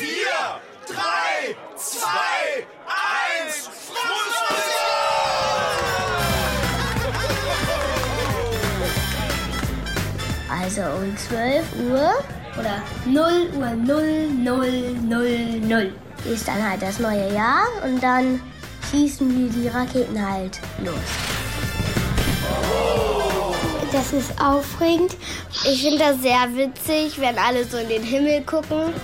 vier, drei, zwei, eins. Also um 12 Uhr oder 0 Uhr 0 0 0 0 ist dann halt das neue Jahr und dann schießen wir die Raketen halt los. Das ist aufregend. Ich finde das sehr witzig, wenn alle so in den Himmel gucken.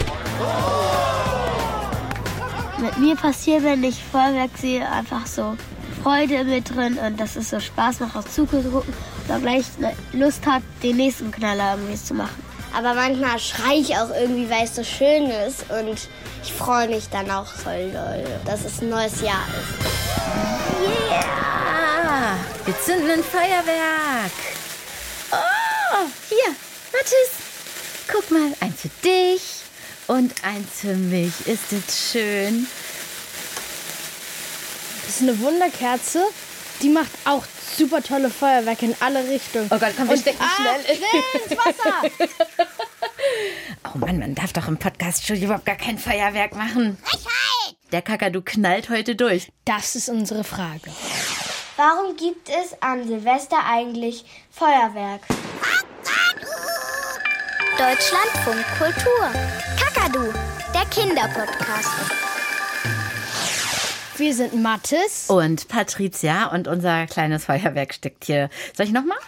Mit mir passiert, wenn ich Feuerwerk sehe, einfach so Freude mit drin und dass es so Spaß macht, auch zugucken und dann gleich Lust hat, den nächsten Knaller irgendwie zu machen. Aber manchmal schreie ich auch irgendwie, weil es so schön ist und ich freue mich dann auch voll doll, dass es ein neues Jahr ist. Yeah! Wir zünden ein Feuerwerk. Oh, hier, Mathis. Guck mal, eins für dich und eins für mich. Ist das schön? Das ist eine Wunderkerze. Die macht auch super tolle Feuerwerke in alle Richtungen. Oh Gott, komm, wir stecken ah, schnell. schnell ins Wasser. oh Mann, man darf doch im Podcast-Studio überhaupt gar kein Feuerwerk machen. Frechheit! Der Kakadu knallt heute durch. Das ist unsere Frage. Warum gibt es an Silvester eigentlich Feuerwerk? Deutschlandfunk Kultur. Kakadu, der Kinderpodcast. Wir sind Mathis. Und Patricia und unser kleines Feuerwerk steckt hier. Soll ich nochmal?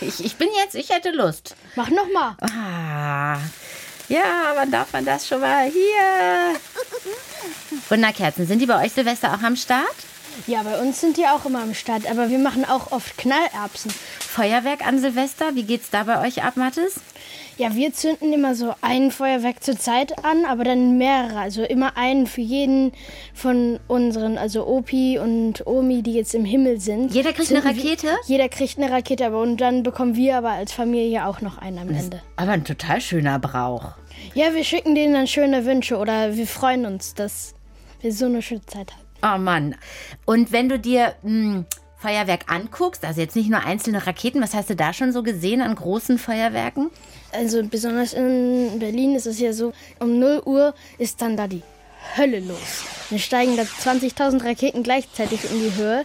Ich, ich bin jetzt, ich hätte Lust. Mach nochmal. Ah, ja, wann darf man das schon mal? Hier. Wunderkerzen, sind die bei euch Silvester auch am Start? Ja, bei uns sind die auch immer am Start, aber wir machen auch oft Knallerbsen. Feuerwerk an Silvester, wie geht's da bei euch ab, Mathis? Ja, wir zünden immer so ein Feuerwerk zur Zeit an, aber dann mehrere. Also immer einen für jeden von unseren, also Opi und Omi, die jetzt im Himmel sind. Jeder kriegt eine Zünden wir- Rakete? Jeder kriegt eine Rakete, aber und dann bekommen wir aber als Familie auch noch einen am Ende. Aber ein total schöner Brauch. Ja, wir schicken denen dann schöne Wünsche oder wir freuen uns, dass wir so eine schöne Zeit haben. Oh Mann. Und wenn du dir mh, Feuerwerk anguckst, also jetzt nicht nur einzelne Raketen, was hast du da schon so gesehen an großen Feuerwerken? Also besonders in Berlin ist es ja so, um 0 Uhr ist dann da die Hölle los. Dann steigen da 20.000 Raketen gleichzeitig in die Höhe,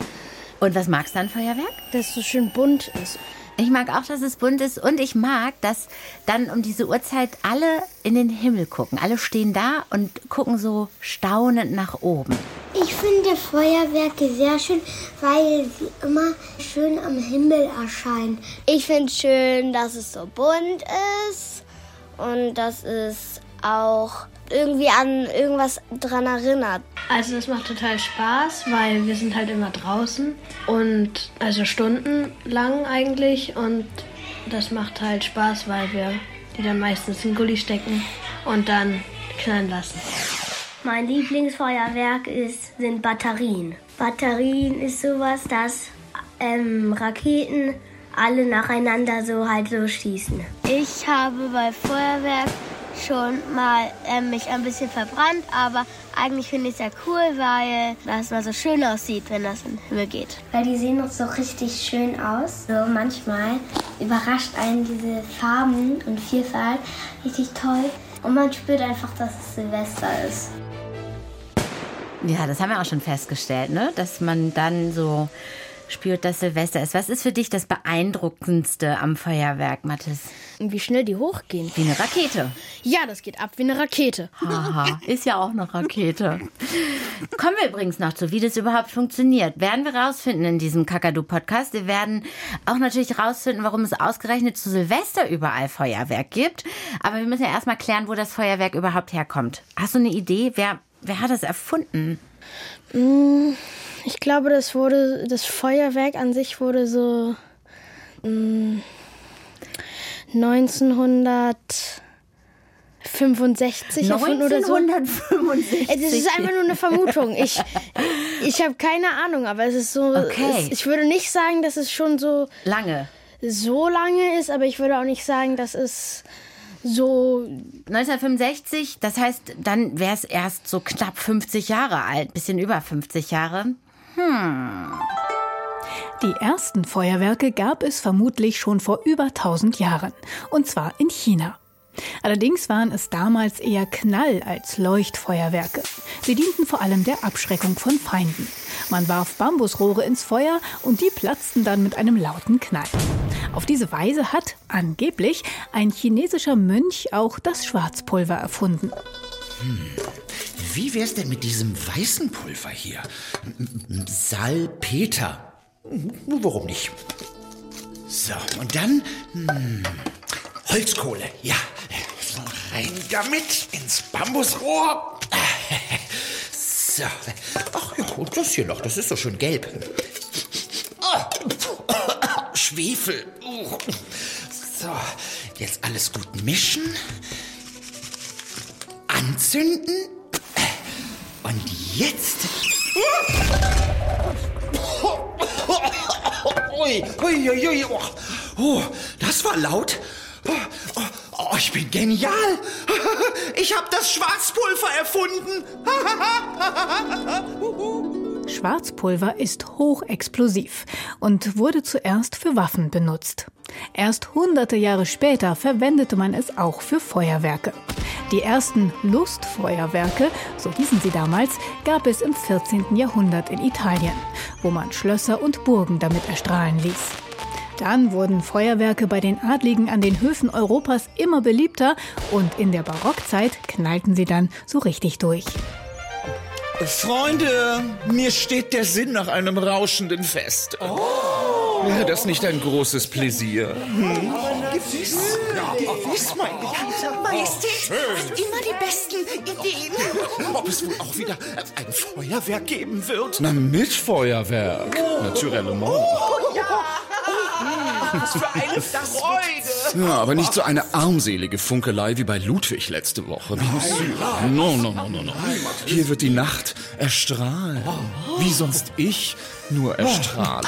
Und was magst du an Feuerwerk? dass es so schön bunt ist. Ich mag auch, dass es bunt ist und ich mag, dass dann um diese Uhrzeit alle in den Himmel gucken. Alle stehen da und gucken so staunend nach oben. Ich finde Feuerwerke sehr schön, weil sie immer schön am Himmel erscheinen. Ich finde schön, dass es so bunt ist und dass es auch irgendwie an irgendwas dran erinnert. Also das macht total Spaß, weil wir sind halt immer draußen und also stundenlang eigentlich und das macht halt Spaß, weil wir die dann meistens in Gully stecken und dann knallen lassen. Mein Lieblingsfeuerwerk ist, sind Batterien. Batterien ist sowas, dass ähm, Raketen alle nacheinander so halt so schießen. Ich habe bei Feuerwerk schon mal ähm, mich ein bisschen verbrannt, aber eigentlich finde ich es ja cool, weil das mal so schön aussieht, wenn das in den Himmel geht. Weil die sehen auch so richtig schön aus. So manchmal überrascht einen diese Farben und Vielfalt richtig toll. Und man spürt einfach, dass es Silvester ist. Ja, das haben wir auch schon festgestellt, ne? Dass man dann so spürt, dass Silvester ist. Was ist für dich das Beeindruckendste am Feuerwerk, Mathis? Und wie schnell die hochgehen. Wie eine Rakete. Ja, das geht ab wie eine Rakete. Haha, ist ja auch eine Rakete. Kommen wir übrigens noch zu, wie das überhaupt funktioniert. Werden wir rausfinden in diesem Kakadu-Podcast. Wir werden auch natürlich rausfinden, warum es ausgerechnet zu Silvester überall Feuerwerk gibt. Aber wir müssen ja erstmal klären, wo das Feuerwerk überhaupt herkommt. Hast du eine Idee? Wer, wer hat das erfunden? Ich glaube, das wurde, das Feuerwerk an sich wurde so mm, 1965 erfunden oder so. 1965. Ey, Das ist einfach nur eine Vermutung. Ich, ich habe keine Ahnung, aber es ist so. Okay. Es, ich würde nicht sagen, dass es schon so, Lange. so lange ist, aber ich würde auch nicht sagen, dass es so. 1965, das heißt, dann wäre es erst so knapp 50 Jahre alt, bisschen über 50 Jahre. Die ersten Feuerwerke gab es vermutlich schon vor über 1000 Jahren, und zwar in China. Allerdings waren es damals eher Knall- als Leuchtfeuerwerke. Sie dienten vor allem der Abschreckung von Feinden. Man warf Bambusrohre ins Feuer und die platzten dann mit einem lauten Knall. Auf diese Weise hat angeblich ein chinesischer Mönch auch das Schwarzpulver erfunden. Hm. Wie wär's denn mit diesem weißen Pulver hier? Salpeter. Warum nicht? So, und dann hm, Holzkohle. Ja, rein damit ins Bambusrohr. So. Ach ja, und das hier noch, das ist doch schon gelb. Schwefel. So, jetzt alles gut mischen. Anzünden. Jetzt. Ui, ui, ui, ui. Oh, das war laut. Oh, oh, ich bin genial. Ich habe das Schwarzpulver erfunden. Schwarzpulver ist hochexplosiv und wurde zuerst für Waffen benutzt. Erst hunderte Jahre später verwendete man es auch für Feuerwerke. Die ersten Lustfeuerwerke, so hießen sie damals, gab es im 14. Jahrhundert in Italien, wo man Schlösser und Burgen damit erstrahlen ließ. Dann wurden Feuerwerke bei den Adligen an den Höfen Europas immer beliebter und in der Barockzeit knallten sie dann so richtig durch. Freunde, mir steht der Sinn nach einem rauschenden Fest. Oh. Wäre das nicht ein großes Pläsier? Hm? Gewiss. Gewiss, mein Geliebter. Majestät hat immer die besten Ideen. Ob es wohl auch wieder ein Feuerwerk geben wird? Na, mit Feuerwerk. Oh. Naturellement. Oh, ja. Was für eine Freude! Ja, aber nicht so eine armselige Funkelei wie bei Ludwig letzte Woche. No, no, no, no, no. Hier wird die Nacht erstrahlen. Wie sonst ich nur erstrahle.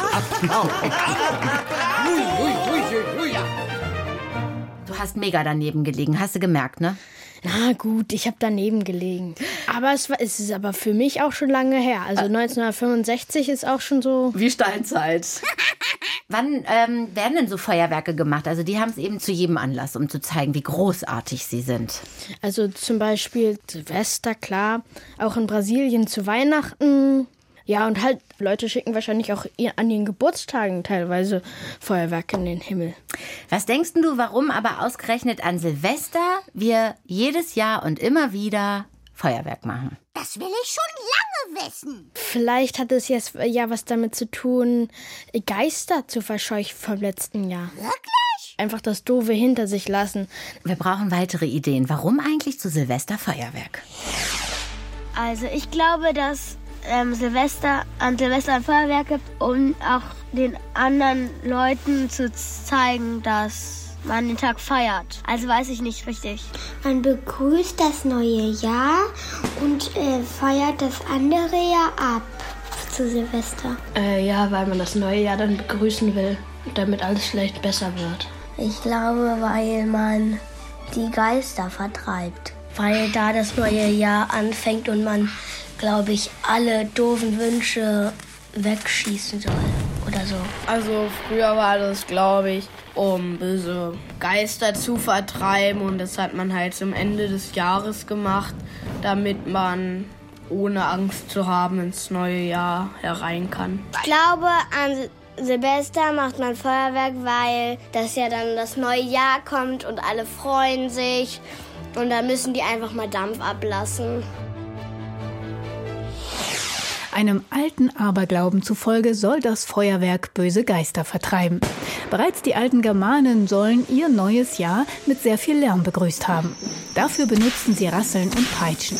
Du hast mega daneben gelegen, hast du gemerkt, ne? Na gut, ich habe daneben gelegen. Aber es, war, es ist aber für mich auch schon lange her. Also 1965 ist auch schon so. Wie Steinzeit. Wann ähm, werden denn so Feuerwerke gemacht? Also die haben es eben zu jedem Anlass, um zu zeigen, wie großartig sie sind. Also zum Beispiel Silvester, klar. Auch in Brasilien zu Weihnachten. Ja, und halt, Leute schicken wahrscheinlich auch an ihren Geburtstagen teilweise Feuerwerke in den Himmel. Was denkst du, warum aber ausgerechnet an Silvester wir jedes Jahr und immer wieder Feuerwerk machen? Das will ich schon lange wissen. Vielleicht hat es jetzt ja was damit zu tun, Geister zu verscheuchen vom letzten Jahr. Wirklich? Einfach das Doofe hinter sich lassen. Wir brauchen weitere Ideen. Warum eigentlich zu Silvester Feuerwerk? Also ich glaube, dass ähm, Silvester an Silvester ein Feuerwerk gibt, um auch den anderen Leuten zu zeigen, dass man den Tag feiert. Also weiß ich nicht richtig. Man begrüßt das neue Jahr und äh, feiert das andere Jahr ab zu Silvester. Äh, ja, weil man das neue Jahr dann begrüßen will, damit alles vielleicht besser wird. Ich glaube, weil man die Geister vertreibt. Weil da das neue Jahr anfängt und man glaube ich, alle doofen Wünsche wegschießen soll oder so. Also früher war das, glaube ich, um böse Geister zu vertreiben und das hat man halt zum Ende des Jahres gemacht, damit man ohne Angst zu haben ins neue Jahr herein kann. Ich glaube, an Silvester macht man Feuerwerk, weil das ja dann das neue Jahr kommt und alle freuen sich und dann müssen die einfach mal Dampf ablassen. Einem alten Aberglauben zufolge soll das Feuerwerk böse Geister vertreiben. Bereits die alten Germanen sollen ihr neues Jahr mit sehr viel Lärm begrüßt haben. Dafür benutzten sie Rasseln und Peitschen.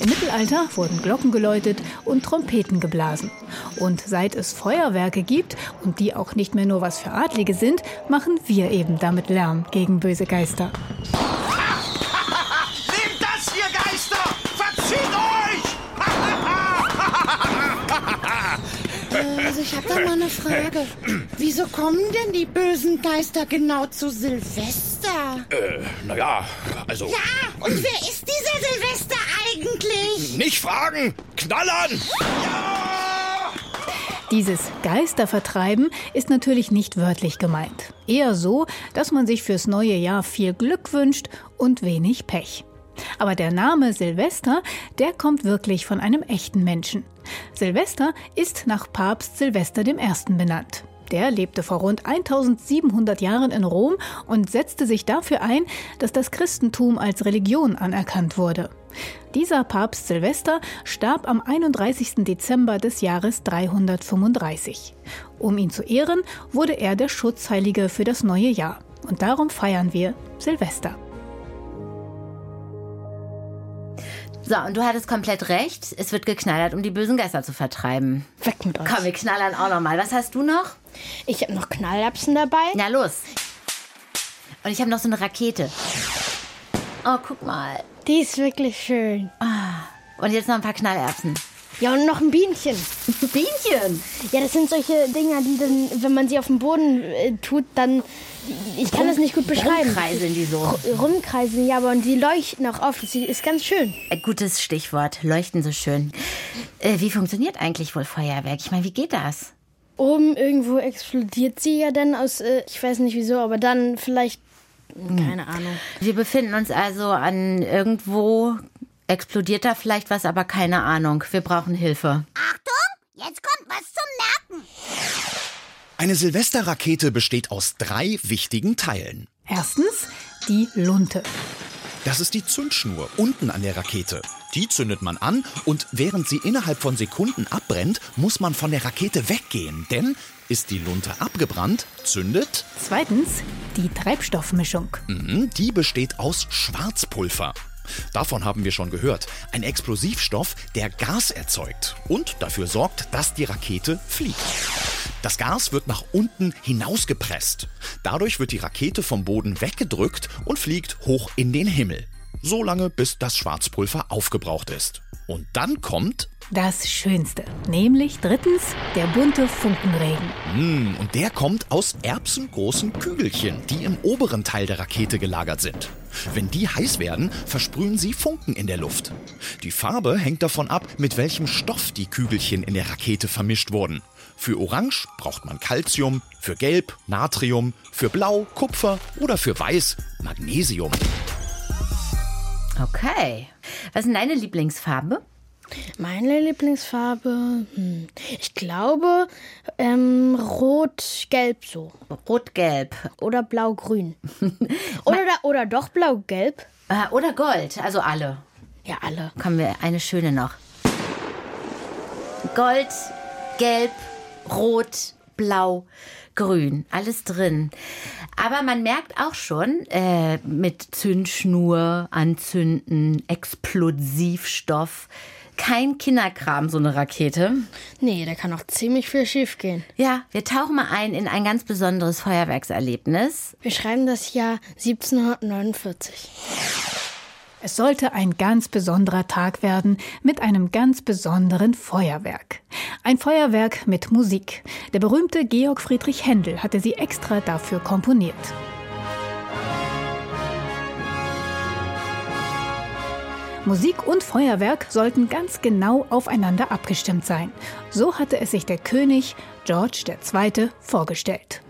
Im Mittelalter wurden Glocken geläutet und Trompeten geblasen. Und seit es Feuerwerke gibt und die auch nicht mehr nur was für Adlige sind, machen wir eben damit Lärm gegen böse Geister. Also ich habe da mal eine Frage. Wieso kommen denn die bösen Geister genau zu Silvester? Äh, naja, also. Ja, und wer ist dieser Silvester eigentlich? Nicht fragen! Knallern! Ja! Dieses Geistervertreiben ist natürlich nicht wörtlich gemeint. Eher so, dass man sich fürs neue Jahr viel Glück wünscht und wenig Pech. Aber der Name Silvester, der kommt wirklich von einem echten Menschen. Silvester ist nach Papst Silvester I. benannt. Der lebte vor rund 1700 Jahren in Rom und setzte sich dafür ein, dass das Christentum als Religion anerkannt wurde. Dieser Papst Silvester starb am 31. Dezember des Jahres 335. Um ihn zu ehren, wurde er der Schutzheilige für das neue Jahr. Und darum feiern wir Silvester. So, und du hattest komplett recht. Es wird geknallert, um die bösen Geister zu vertreiben. Weg mit euch. Komm, wir knallern auch nochmal. Was hast du noch? Ich habe noch Knallerbsen dabei. Na los. Und ich habe noch so eine Rakete. Oh, guck mal. Die ist wirklich schön. Und jetzt noch ein paar Knallerbsen. Ja, und noch ein Bienchen. Bienchen? Ja, das sind solche Dinger, die dann, wenn man sie auf den Boden äh, tut, dann. Ich kann das nicht gut beschreiben. Rumkreiseln die so. R- Rumkreisen, ja, aber und die leuchten auch auf. Das ist ganz schön. Äh, Gutes Stichwort. Leuchten so schön. Äh, wie funktioniert eigentlich wohl Feuerwerk? Ich meine, wie geht das? Oben irgendwo explodiert sie ja dann aus, äh, ich weiß nicht wieso, aber dann vielleicht. Keine Ahnung. Wir befinden uns also an irgendwo. Explodiert da vielleicht was, aber keine Ahnung. Wir brauchen Hilfe. Jetzt kommt was zum Merken. Eine Silvesterrakete besteht aus drei wichtigen Teilen. Erstens die Lunte. Das ist die Zündschnur unten an der Rakete. Die zündet man an und während sie innerhalb von Sekunden abbrennt, muss man von der Rakete weggehen. Denn ist die Lunte abgebrannt, zündet, Zweitens die Treibstoffmischung. mhm, die besteht aus Schwarzpulver. Davon haben wir schon gehört. Ein Explosivstoff, der Gas erzeugt und dafür sorgt, dass die Rakete fliegt. Das Gas wird nach unten hinausgepresst. Dadurch wird die Rakete vom Boden weggedrückt und fliegt hoch in den Himmel. So lange, bis das Schwarzpulver aufgebraucht ist. Und dann kommt, Das Schönste, nämlich drittens der bunte Funkenregen. mm, und der kommt aus erbsengroßen Kügelchen, die im oberen Teil der Rakete gelagert sind. Wenn die heiß werden, versprühen sie Funken in der Luft. Die Farbe hängt davon ab, mit welchem Stoff die Kügelchen in der Rakete vermischt wurden. Für Orange braucht man Calcium, für Gelb Natrium, für Blau Kupfer oder für Weiß Magnesium. Okay. Was ist denn deine Lieblingsfarbe? Meine Lieblingsfarbe, hm, ich glaube, ähm, rot-gelb so. Rot-Gelb. Oder blau-grün. oder, oder doch blau-gelb. Äh, oder Gold. Also alle. Ja, alle. Kommen wir eine schöne noch. Gold, Gelb, Rot, Blau, Grün. Alles drin. Aber man merkt auch schon, äh, mit Zündschnur, Anzünden, Explosivstoff. Kein Kinderkram, so eine Rakete. Nee, da kann auch ziemlich viel schief gehen. Ja, wir tauchen mal ein in ein ganz besonderes Feuerwerkserlebnis. Wir schreiben das Jahr 1749. Es sollte ein ganz besonderer Tag werden mit einem ganz besonderen Feuerwerk. Ein Feuerwerk mit Musik. Der berühmte Georg Friedrich Händel hatte sie extra dafür komponiert. Musik und Feuerwerk sollten ganz genau aufeinander abgestimmt sein. So hatte es sich der König George II. vorgestellt.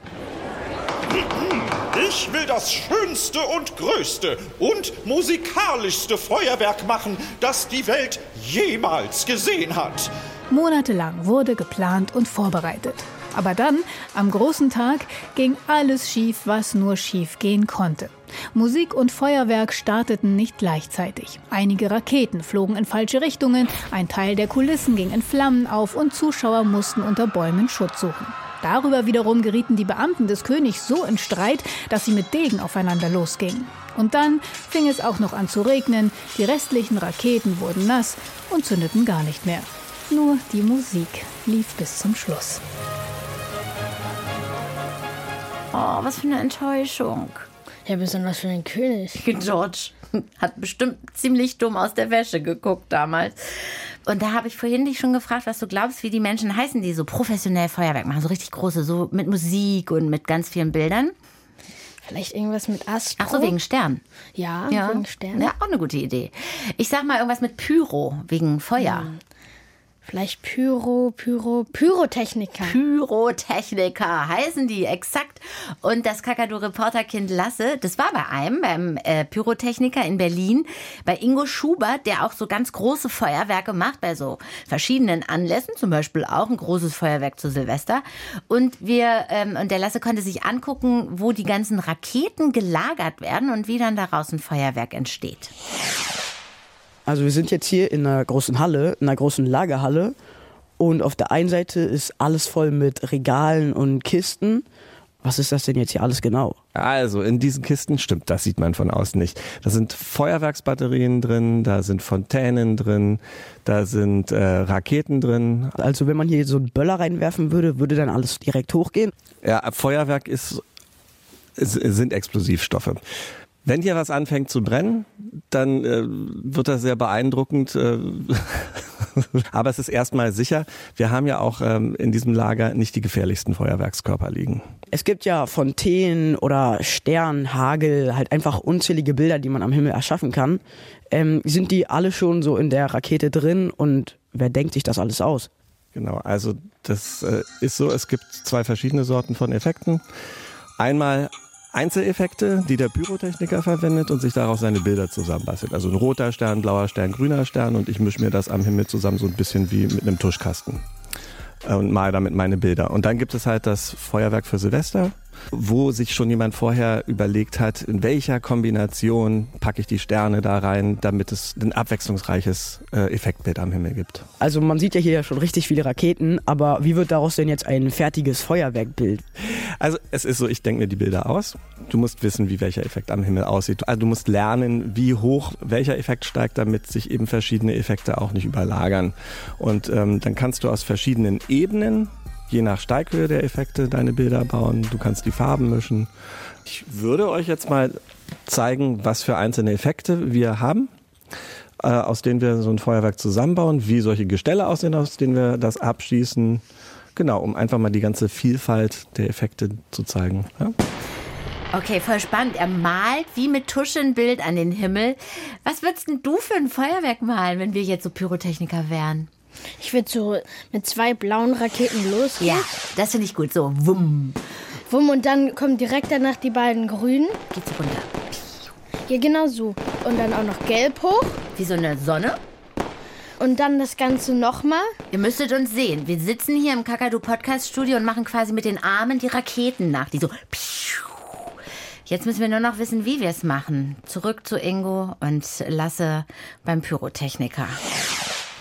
Ich will das schönste und größte und musikalischste Feuerwerk machen, das die Welt jemals gesehen hat. Monatelang wurde geplant und vorbereitet. Aber dann, am großen Tag, ging alles schief, was nur schief gehen konnte. Musik und Feuerwerk starteten nicht gleichzeitig. Einige Raketen flogen in falsche Richtungen, ein Teil der Kulissen ging in Flammen auf und Zuschauer mussten unter Bäumen Schutz suchen. Darüber wiederum gerieten die Beamten des Königs so in Streit, dass sie mit Degen aufeinander losgingen. Und dann fing es auch noch an zu regnen, die restlichen Raketen wurden nass und zündeten gar nicht mehr. Nur die Musik lief bis zum Schluss. Oh, was für eine Enttäuschung. Ja, besonders für den König. George hat bestimmt ziemlich dumm aus der Wäsche geguckt damals. Und da habe ich vorhin dich schon gefragt, was du glaubst, wie die Menschen heißen, die so professionell Feuerwerk machen, so richtig große, so mit Musik und mit ganz vielen Bildern. Vielleicht irgendwas mit Astro? Ach so, wegen Stern. Ja, Ja, wegen Stern. ja, auch eine gute Idee. Ich sag mal irgendwas mit Pyro, wegen Feuer. Vielleicht Pyro, Pyro, Pyrotechniker. Pyrotechniker heißen die, exakt. Und das Kakadu-Reporterkind Lasse, das war bei einem, beim äh, Pyrotechniker in Berlin, bei Ingo Schubert, der auch so ganz große Feuerwerke macht, bei so verschiedenen Anlässen, zum Beispiel auch ein großes Feuerwerk zu Silvester. Und wir, ähm, und der Lasse konnte sich angucken, wo die ganzen Raketen gelagert werden und wie dann daraus ein Feuerwerk entsteht. Also wir sind jetzt hier in einer großen Halle, in einer großen Lagerhalle. Und auf der einen Seite ist alles voll mit Regalen und Kisten. Was ist das denn jetzt hier alles genau? Also in diesen Kisten stimmt, das sieht man von außen nicht. Da sind Feuerwerksbatterien drin, da sind Fontänen drin, da sind äh, Raketen drin. Also wenn man hier so einen Böller reinwerfen würde, würde dann alles direkt hochgehen? Ja, Feuerwerk ist, ist sind Explosivstoffe. Wenn hier was anfängt zu brennen, dann äh, wird das sehr beeindruckend. Äh, aber es ist erstmal sicher. Wir haben ja auch ähm, in diesem Lager nicht die gefährlichsten Feuerwerkskörper liegen. Es gibt ja Fontänen oder Stern, Hagel, halt einfach unzählige Bilder, die man am Himmel erschaffen kann. Ähm, sind die alle schon so in der Rakete drin und wer denkt sich das alles aus? Genau, also das äh, ist so, es gibt zwei verschiedene Sorten von Effekten. Einmal Einzeleffekte, die der Pyrotechniker verwendet und sich daraus seine Bilder zusammenbastelt. Also ein roter Stern, blauer Stern, grüner Stern und ich mische mir das am Himmel zusammen so ein bisschen wie mit einem Tuschkasten und male damit meine Bilder. Und dann gibt es halt das Feuerwerk für Silvester, wo sich schon jemand vorher überlegt hat, in welcher Kombination packe ich die Sterne da rein, damit es ein abwechslungsreiches äh, Effektbild am Himmel gibt. Also man sieht ja hier schon richtig viele Raketen, aber wie wird daraus denn jetzt ein fertiges Feuerwerkbild? Also es ist so, ich denke mir die Bilder aus. Du musst wissen, wie welcher Effekt am Himmel aussieht. Also du musst lernen, wie hoch welcher Effekt steigt, damit sich eben verschiedene Effekte auch nicht überlagern. Und ähm, dann kannst du aus verschiedenen Ebenen je nach Steighöhe der Effekte deine Bilder bauen. Du kannst die Farben mischen. Ich würde euch jetzt mal zeigen, was für einzelne Effekte wir haben, äh, aus denen wir so ein Feuerwerk zusammenbauen, wie solche Gestelle aussehen, aus denen wir das abschießen. Genau, um einfach mal die ganze Vielfalt der Effekte zu zeigen. Ja? Okay, voll spannend. Er malt wie mit Tusche ein Bild an den Himmel. Was würdest denn du für ein Feuerwerk malen, wenn wir jetzt so Pyrotechniker wären? Ich würde so mit zwei blauen Raketen losgehen. Ja, das finde ich gut. So, wumm. Wumm, und dann kommen direkt danach die beiden grünen. Geht's runter. Ja, genau so. Und dann auch noch gelb hoch. Wie so eine Sonne. Und dann das Ganze nochmal. Ihr müsstet uns sehen. Wir sitzen hier im Kakadu Podcast Studio und machen quasi mit den Armen die Raketen nach, die so. Jetzt müssen wir nur noch wissen, wie wir es machen. Zurück zu Ingo und Lasse beim Pyrotechniker.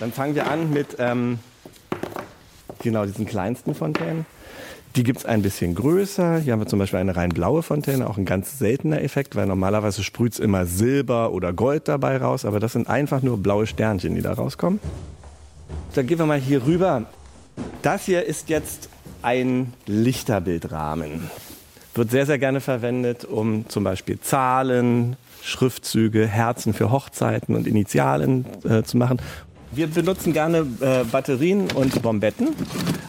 Dann fangen wir an mit ähm, genau diesen kleinsten Fontänen. Die gibt es ein bisschen größer. Hier haben wir zum Beispiel eine rein blaue Fontäne, auch ein ganz seltener Effekt, weil normalerweise sprüht es immer Silber oder Gold dabei raus, aber das sind einfach nur blaue Sternchen, die da rauskommen. Dann gehen wir mal hier rüber. Das hier ist jetzt ein Lichterbildrahmen. Wird sehr, sehr gerne verwendet, um zum Beispiel Zahlen, Schriftzüge, Herzen für Hochzeiten und Initialen äh, zu machen. Wir benutzen gerne äh, Batterien und Bombetten.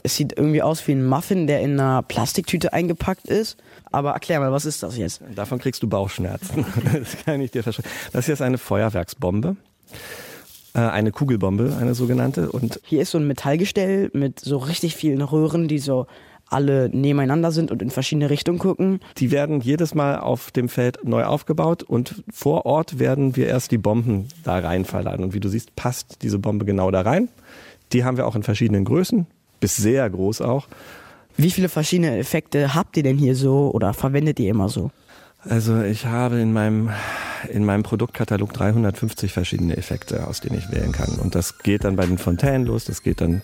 Es sieht irgendwie aus wie ein Muffin, der in einer Plastiktüte eingepackt ist. Aber erklär mal, was ist das jetzt? Davon kriegst du Bauchschmerzen. das kann ich dir versprechen. Das hier ist eine Feuerwerksbombe. Äh, eine Kugelbombe, eine sogenannte. Und hier ist so ein Metallgestell mit so richtig vielen Röhren, die so alle nebeneinander sind und in verschiedene Richtungen gucken. Die werden jedes Mal auf dem Feld neu aufgebaut und vor Ort werden wir erst die Bomben da rein verladen. Und wie du siehst, passt diese Bombe genau da rein. Die haben wir auch in verschiedenen Größen, bis sehr groß auch. Wie viele verschiedene Effekte habt ihr denn hier so oder verwendet ihr immer so? Also ich habe in meinem, in meinem Produktkatalog 350 verschiedene Effekte, aus denen ich wählen kann. Und das geht dann bei den Fontänen los, das geht dann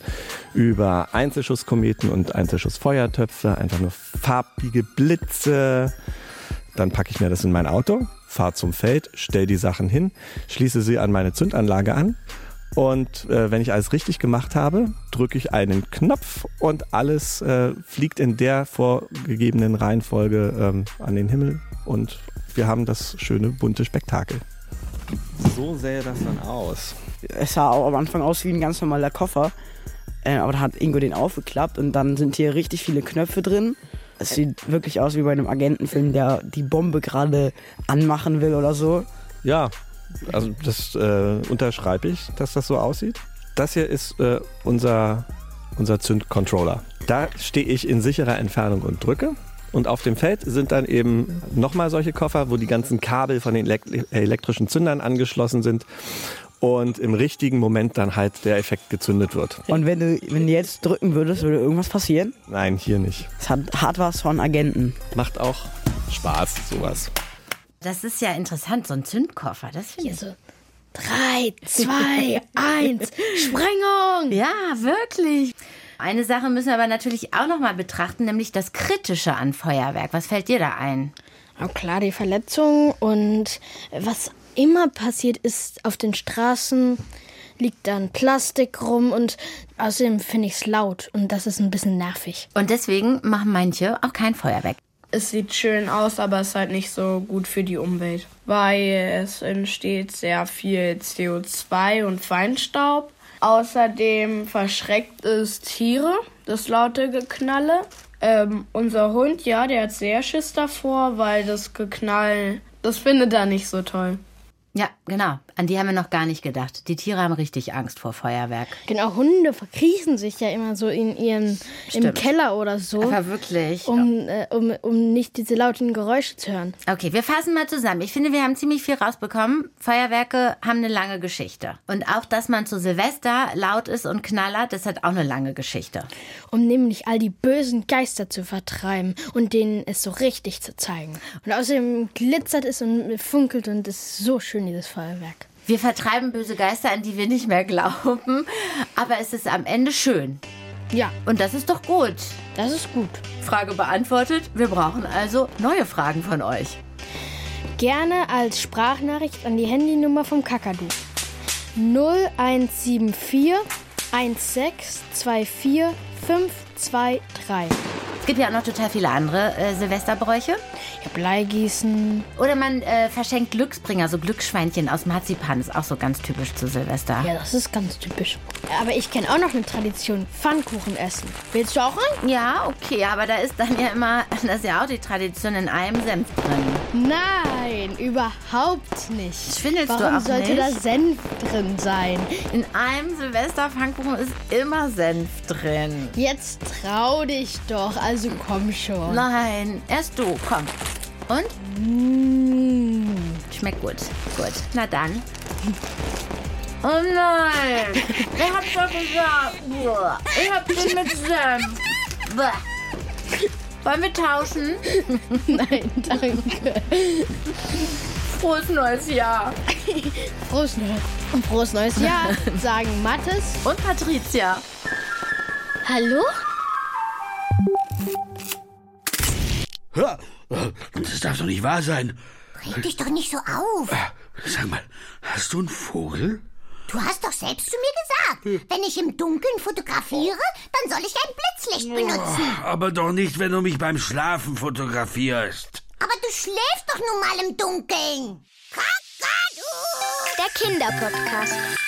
über Einzelschusskometen und Einzelschussfeuertöpfe, einfach nur farbige Blitze. Dann packe ich mir das in mein Auto, fahre zum Feld, stell die Sachen hin, schließe sie an meine Zündanlage an und äh, wenn ich alles richtig gemacht habe, drücke ich einen Knopf und alles äh, fliegt in der vorgegebenen Reihenfolge ähm, an den Himmel und wir haben das schöne bunte Spektakel. So sähe das dann aus. Es sah auch am Anfang aus wie ein ganz normaler Koffer, äh, aber da hat Ingo den aufgeklappt und dann sind hier richtig viele Knöpfe drin. Es sieht wirklich aus wie bei einem Agentenfilm, der die Bombe gerade anmachen will oder so. Ja, also das äh, unterschreibe ich, dass das so aussieht. das hier ist äh, unser, unser Zündcontroller. Da stehe ich in sicherer Entfernung und drücke. Und auf dem Feld sind dann eben nochmal solche Koffer, wo die ganzen Kabel von den elektrischen Zündern angeschlossen sind und im richtigen Moment dann halt der Effekt gezündet wird. Und wenn du, wenn du jetzt drücken würdest, würde irgendwas passieren? Nein, hier nicht. Es hat, hat was von Agenten. Macht auch Spaß, sowas. Das ist ja interessant, so ein Zündkoffer. Das finde ich so. Drei, zwei, eins, Sprengung! Ja, wirklich. Eine Sache müssen wir aber natürlich auch noch mal betrachten, nämlich das Kritische an Feuerwerk. Was fällt dir da ein? Oh, klar, die Verletzungen und was immer passiert ist auf den Straßen, liegt dann Plastik rum und außerdem finde ich es laut und das ist ein bisschen nervig. Und deswegen machen manche auch kein Feuerwerk. Es sieht schön aus, aber es ist halt nicht so gut für die Umwelt, weil es entsteht sehr viel CO2 und Feinstaub. Außerdem verschreckt es Tiere, das laute Geknalle. Ähm, unser Hund, ja, der hat sehr Schiss davor, weil das Geknall, das findet er nicht so toll. Ja, genau. An die haben wir noch gar nicht gedacht. Die Tiere haben richtig Angst vor Feuerwerk. Genau, Hunde verkriechen sich ja immer so in ihren im Keller oder so. Aber wirklich. Um, äh, um, um nicht diese lauten Geräusche zu hören. Okay, wir fassen mal zusammen. Ich finde, wir haben ziemlich viel rausbekommen. Feuerwerke haben eine lange Geschichte. Und auch, dass man zu Silvester laut ist und knallert, das hat auch eine lange Geschichte. Um nämlich all die bösen Geister zu vertreiben und denen es so richtig zu zeigen. Und außerdem glitzert es und funkelt und ist so schön, dieses Feuerwerk. Wir vertreiben böse Geister, an die wir nicht mehr glauben. Aber es ist am Ende schön. Ja. Und das ist doch gut. Das ist gut. Frage beantwortet. Wir brauchen also neue Fragen von euch. Gerne als Sprachnachricht an die Handynummer vom Kakadu. 0174 1624 523. Es gibt ja auch noch total viele andere äh, Silvesterbräuche. Ja, Bleigießen. Oder man äh, verschenkt Glücksbringer, so Glücksschweinchen aus Marzipan. Ist auch so ganz typisch zu Silvester. Ja, das ist ganz typisch. Aber ich kenne auch noch eine Tradition: Pfannkuchen essen. Willst du auch rein? Ja, okay, aber da ist dann ja immer, das ist ja auch die Tradition, in einem Senf drin. Nein, überhaupt nicht. Schwindelst Warum du auch sollte nicht? da Senf drin sein? In einem Silvester-Pfannkuchen ist immer Senf drin. Jetzt trau dich doch, also komm schon. Nein, erst du, komm. Und? Mm. Schmeckt gut. Gut. Na dann. Oh nein! Ich hab schon gesagt. Ich hab den mit Senf. Wollen wir tauschen? Nein, danke. Frohes neues Jahr. Frohes, Neu Frohes neues Jahr, sagen Mattes und Patricia. Hallo? Das darf doch nicht wahr sein. Reg dich doch nicht so auf. Sag mal, hast du einen Vogel? Du hast doch selbst zu mir gesagt, wenn ich im Dunkeln fotografiere, dann soll ich ein Blitzlicht benutzen. Oh, aber doch nicht, wenn du mich beim Schlafen fotografierst. Aber du schläfst doch nun mal im Dunkeln. Kakadu! Der Kinderpodcast.